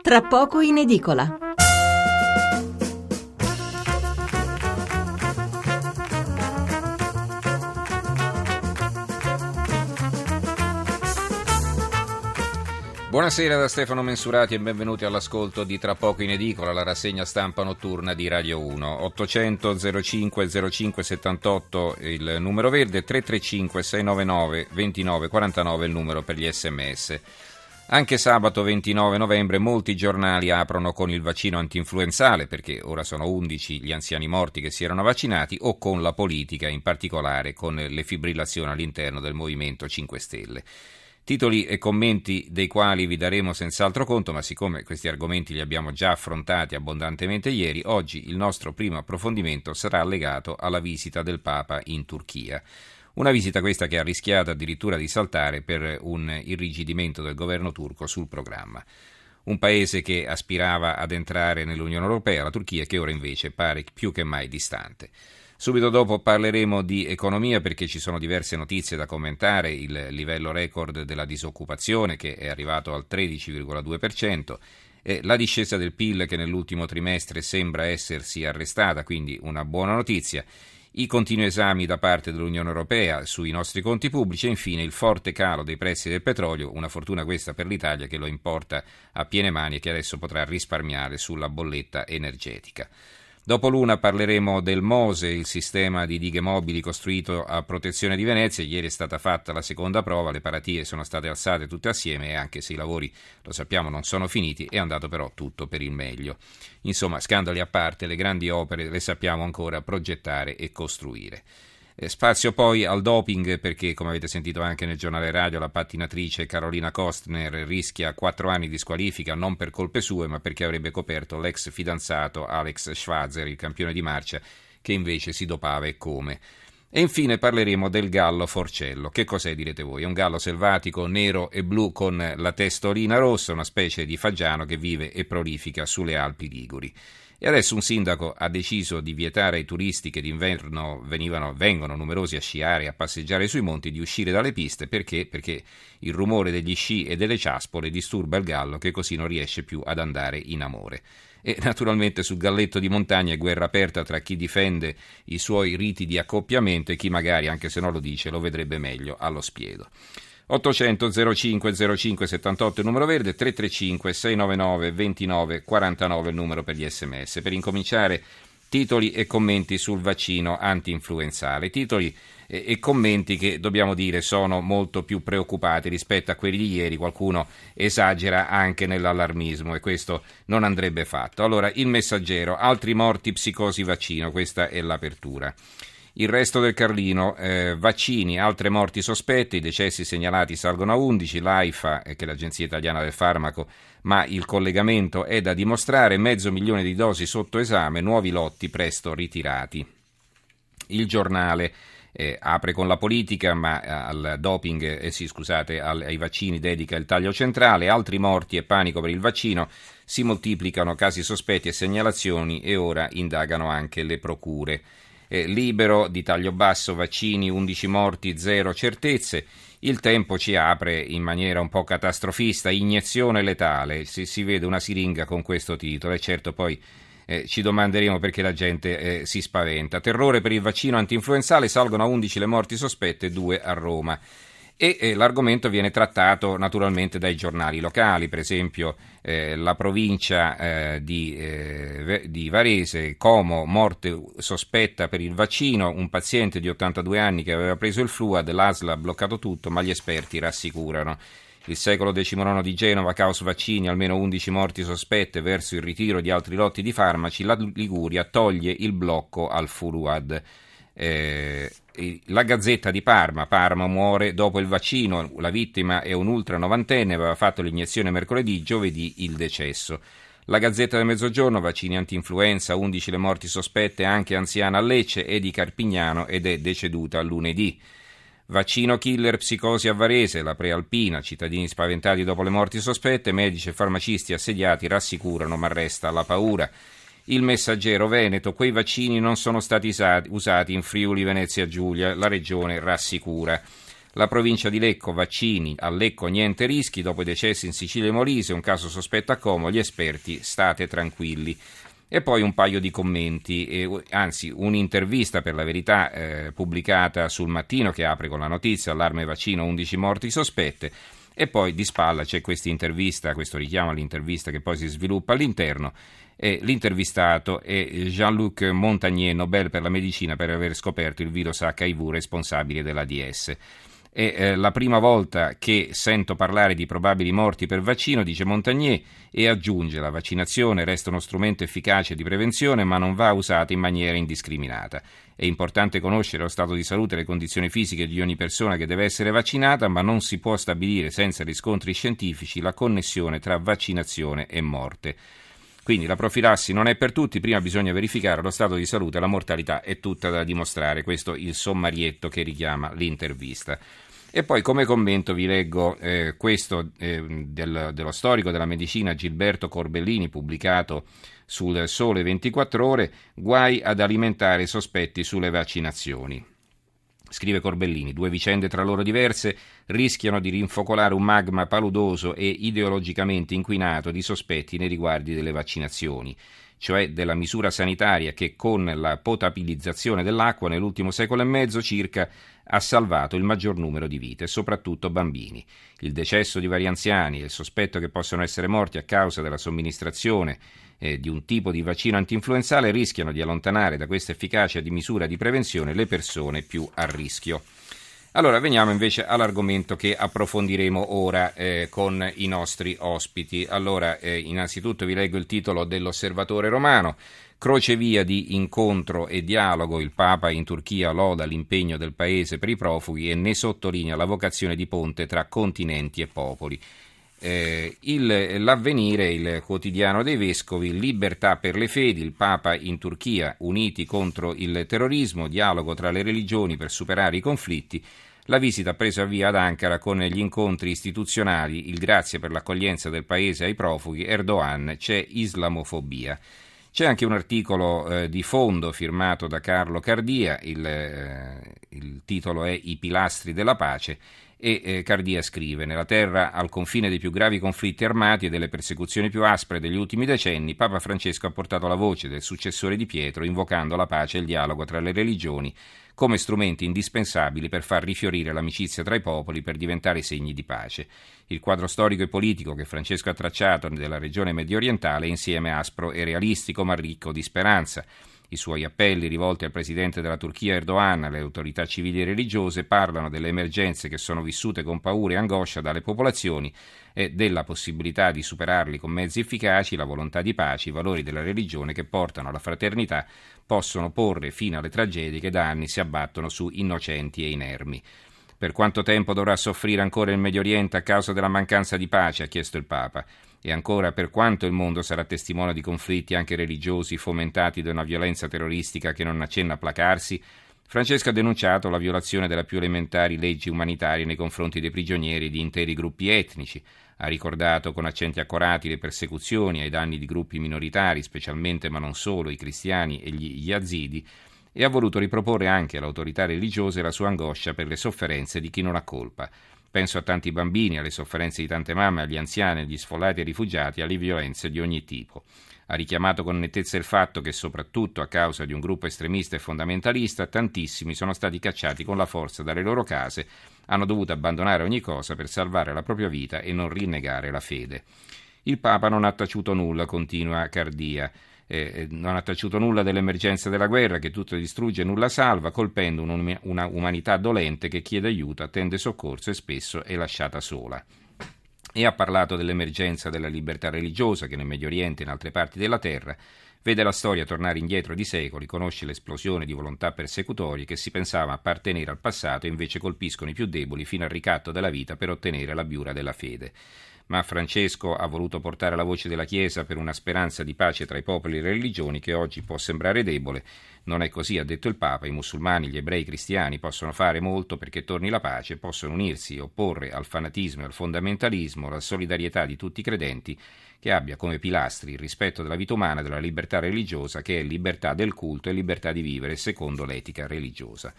Tra poco in edicola. Buonasera da Stefano Mensurati e benvenuti all'ascolto di Tra poco in edicola, la rassegna stampa notturna di Radio 1. 800 05 05 78 il numero verde, 335 699 29 49 il numero per gli sms. Anche sabato 29 novembre molti giornali aprono con il vaccino antinfluenzale perché ora sono 11 gli anziani morti che si erano vaccinati o con la politica, in particolare con le fibrillazioni all'interno del Movimento 5 Stelle. Titoli e commenti dei quali vi daremo senz'altro conto, ma siccome questi argomenti li abbiamo già affrontati abbondantemente ieri, oggi il nostro primo approfondimento sarà legato alla visita del Papa in Turchia. Una visita questa che ha rischiato addirittura di saltare per un irrigidimento del governo turco sul programma. Un paese che aspirava ad entrare nell'Unione Europea, la Turchia, che ora invece pare più che mai distante. Subito dopo parleremo di economia perché ci sono diverse notizie da commentare, il livello record della disoccupazione che è arrivato al 13,2%, e la discesa del PIL che nell'ultimo trimestre sembra essersi arrestata, quindi una buona notizia, i continui esami da parte dell'Unione Europea sui nostri conti pubblici e infine il forte calo dei prezzi del petrolio, una fortuna questa per l'Italia che lo importa a piene mani e che adesso potrà risparmiare sulla bolletta energetica. Dopo l'una parleremo del MOSE, il sistema di dighe mobili costruito a protezione di Venezia. Ieri è stata fatta la seconda prova, le paratie sono state alzate tutte assieme e anche se i lavori, lo sappiamo, non sono finiti, è andato però tutto per il meglio. Insomma, scandali a parte, le grandi opere le sappiamo ancora progettare e costruire. Eh, spazio poi al doping perché, come avete sentito anche nel giornale radio, la pattinatrice Carolina Kostner rischia quattro anni di squalifica non per colpe sue, ma perché avrebbe coperto l'ex fidanzato Alex Schwarzer, il campione di marcia, che invece si dopava e come. E infine parleremo del gallo forcello. Che cos'è, direte voi? È un gallo selvatico nero e blu con la testolina rossa, una specie di fagiano che vive e prolifica sulle Alpi Liguri. E adesso un sindaco ha deciso di vietare ai turisti che d'inverno venivano, vengono numerosi a sciare e a passeggiare sui monti di uscire dalle piste perché? perché il rumore degli sci e delle ciaspole disturba il gallo che così non riesce più ad andare in amore. E naturalmente sul galletto di montagna è guerra aperta tra chi difende i suoi riti di accoppiamento e chi magari, anche se non lo dice, lo vedrebbe meglio allo spiedo. 800 05 05 78 il numero verde, 335 699 29 49 il numero per gli sms. Per incominciare titoli e commenti sul vaccino anti-influenzale. Titoli e, e, commenti che dobbiamo dire sono molto più preoccupati rispetto a quelli di ieri. Qualcuno esagera anche nell'allarmismo e questo non andrebbe fatto. Allora, il messaggero, altri morti psicosi vaccino, questa è l'apertura. Il resto del Carlino, eh, vaccini, altre morti sospette, i decessi segnalati salgono a 11, l'AIFA, eh, che è l'Agenzia Italiana del Farmaco, ma il collegamento è da dimostrare, mezzo milione di dosi sotto esame, nuovi lotti presto ritirati. Il giornale eh, apre con la politica, ma eh, al doping, eh, sì, scusate, al, ai vaccini dedica il taglio centrale, altri morti e panico per il vaccino, si moltiplicano casi sospetti e segnalazioni e ora indagano anche le procure eh, libero, di taglio basso, vaccini, 11 morti, zero certezze. Il tempo ci apre in maniera un po' catastrofista, iniezione letale, si, si vede una siringa con questo titolo e certo poi eh, ci domanderemo perché la gente eh, si spaventa. Terrore per il vaccino antinfluenzale, salgono a 11 le morti sospette, 2 a Roma e eh, l'argomento viene trattato naturalmente dai giornali locali, per esempio eh, la provincia eh, di, eh, di, Varese, Como, morte sospetta per il vaccino, un paziente di 82 anni che aveva preso il fluad, l'ASL ha bloccato tutto, ma gli esperti rassicurano. Il secolo XIX di Genova, caos vaccini, almeno 11 morti sospette verso il ritiro di altri lotti di farmaci, la Liguria toglie il blocco al Furuad. Eh, la Gazzetta di Parma, Parma muore dopo il vaccino, la vittima è un ultra novantenne, aveva fatto l'iniezione mercoledì, giovedì il decesso. La Gazzetta del Mezzogiorno, vaccini anti-influenza, 11 le morti sospette, anche anziana a Lecce e di Carpignano ed è deceduta lunedì. Vaccino killer psicosi a Varese, la prealpina, cittadini spaventati dopo le morti sospette, medici e farmacisti assediati rassicurano ma resta la paura. Il messaggero Veneto, quei vaccini non sono stati usati in Friuli Venezia Giulia, la regione rassicura. La provincia di Lecco, vaccini, a Lecco niente rischi, dopo i decessi in Sicilia e Molise, un caso sospetto a Como, gli esperti state tranquilli. E poi un paio di commenti, eh, anzi un'intervista per la verità eh, pubblicata sul mattino che apre con la notizia allarme vaccino 11 morti sospette e poi di spalla c'è questa intervista, questo richiamo all'intervista che poi si sviluppa all'interno e l'intervistato è Jean-Luc Montagnier, Nobel per la medicina per aver scoperto il virus HIV responsabile dell'ADS. È eh, la prima volta che sento parlare di probabili morti per vaccino, dice Montagnier, e aggiunge la vaccinazione resta uno strumento efficace di prevenzione ma non va usata in maniera indiscriminata. È importante conoscere lo stato di salute e le condizioni fisiche di ogni persona che deve essere vaccinata, ma non si può stabilire senza riscontri scientifici la connessione tra vaccinazione e morte. Quindi la profilassi non è per tutti, prima bisogna verificare lo stato di salute, la mortalità è tutta da dimostrare, questo il sommarietto che richiama l'intervista. E poi come commento vi leggo eh, questo eh, del, dello storico della medicina Gilberto Corbellini pubblicato sul Sole 24 ore, guai ad alimentare sospetti sulle vaccinazioni. Scrive Corbellini, due vicende tra loro diverse rischiano di rinfocolare un magma paludoso e ideologicamente inquinato di sospetti nei riguardi delle vaccinazioni cioè della misura sanitaria che con la potabilizzazione dell'acqua nell'ultimo secolo e mezzo circa ha salvato il maggior numero di vite, soprattutto bambini. Il decesso di vari anziani e il sospetto che possano essere morti a causa della somministrazione eh, di un tipo di vaccino antinfluenzale rischiano di allontanare da questa efficacia di misura di prevenzione le persone più a rischio. Allora veniamo invece all'argomento che approfondiremo ora eh, con i nostri ospiti. Allora, eh, innanzitutto vi leggo il titolo dell'Osservatore Romano. Crocevia di incontro e dialogo, il Papa in Turchia loda l'impegno del Paese per i profughi e ne sottolinea la vocazione di ponte tra continenti e popoli. Eh, il, l'avvenire, il quotidiano dei vescovi, libertà per le fedi, il Papa in Turchia, uniti contro il terrorismo, dialogo tra le religioni per superare i conflitti, la visita presa via ad Ankara con gli incontri istituzionali, il grazie per l'accoglienza del paese ai profughi, Erdogan, c'è islamofobia. C'è anche un articolo eh, di fondo firmato da Carlo Cardia, il, eh, il titolo è I pilastri della pace e eh, Cardia scrive: Nella terra al confine dei più gravi conflitti armati e delle persecuzioni più aspre degli ultimi decenni, Papa Francesco ha portato la voce del successore di Pietro, invocando la pace e il dialogo tra le religioni come strumenti indispensabili per far rifiorire l'amicizia tra i popoli per diventare segni di pace. Il quadro storico e politico che Francesco ha tracciato della regione medio orientale è insieme aspro e realistico ma ricco di speranza. I suoi appelli rivolti al presidente della Turchia Erdogan, alle autorità civili e religiose, parlano delle emergenze che sono vissute con paura e angoscia dalle popolazioni e della possibilità di superarli con mezzi efficaci, la volontà di pace, i valori della religione che portano alla fraternità possono porre fine alle tragedie che da anni si abbattono su innocenti e inermi. Per quanto tempo dovrà soffrire ancora il Medio Oriente a causa della mancanza di pace? ha chiesto il Papa. E ancora, per quanto il mondo sarà testimone di conflitti anche religiosi fomentati da una violenza terroristica che non accenna a placarsi, Francesco ha denunciato la violazione delle più elementari leggi umanitarie nei confronti dei prigionieri di interi gruppi etnici, ha ricordato con accenti accorati le persecuzioni ai danni di gruppi minoritari, specialmente ma non solo i cristiani e gli yazidi, e ha voluto riproporre anche alle autorità religiose la sua angoscia per le sofferenze di chi non ha colpa. Penso a tanti bambini, alle sofferenze di tante mamme, agli anziani, agli sfollati e rifugiati, alle violenze di ogni tipo. Ha richiamato con nettezza il fatto che, soprattutto a causa di un gruppo estremista e fondamentalista, tantissimi sono stati cacciati con la forza dalle loro case, hanno dovuto abbandonare ogni cosa per salvare la propria vita e non rinnegare la fede. Il Papa non ha taciuto nulla, continua Cardia. Eh, non ha taciuto nulla dell'emergenza della guerra che tutto distrugge e nulla salva, colpendo una umanità dolente che chiede aiuto, attende soccorso e spesso è lasciata sola. E ha parlato dell'emergenza della libertà religiosa che nel Medio Oriente e in altre parti della terra vede la storia tornare indietro di secoli, conosce l'esplosione di volontà persecutorie che si pensava appartenere al passato e invece colpiscono i più deboli fino al ricatto della vita per ottenere la biura della fede ma Francesco ha voluto portare la voce della Chiesa per una speranza di pace tra i popoli e le religioni che oggi può sembrare debole. Non è così, ha detto il Papa, i musulmani, gli ebrei, i cristiani possono fare molto perché torni la pace, possono unirsi opporre al fanatismo e al fondamentalismo la solidarietà di tutti i credenti che abbia come pilastri il rispetto della vita umana della libertà religiosa che è libertà del culto e libertà di vivere secondo l'etica religiosa.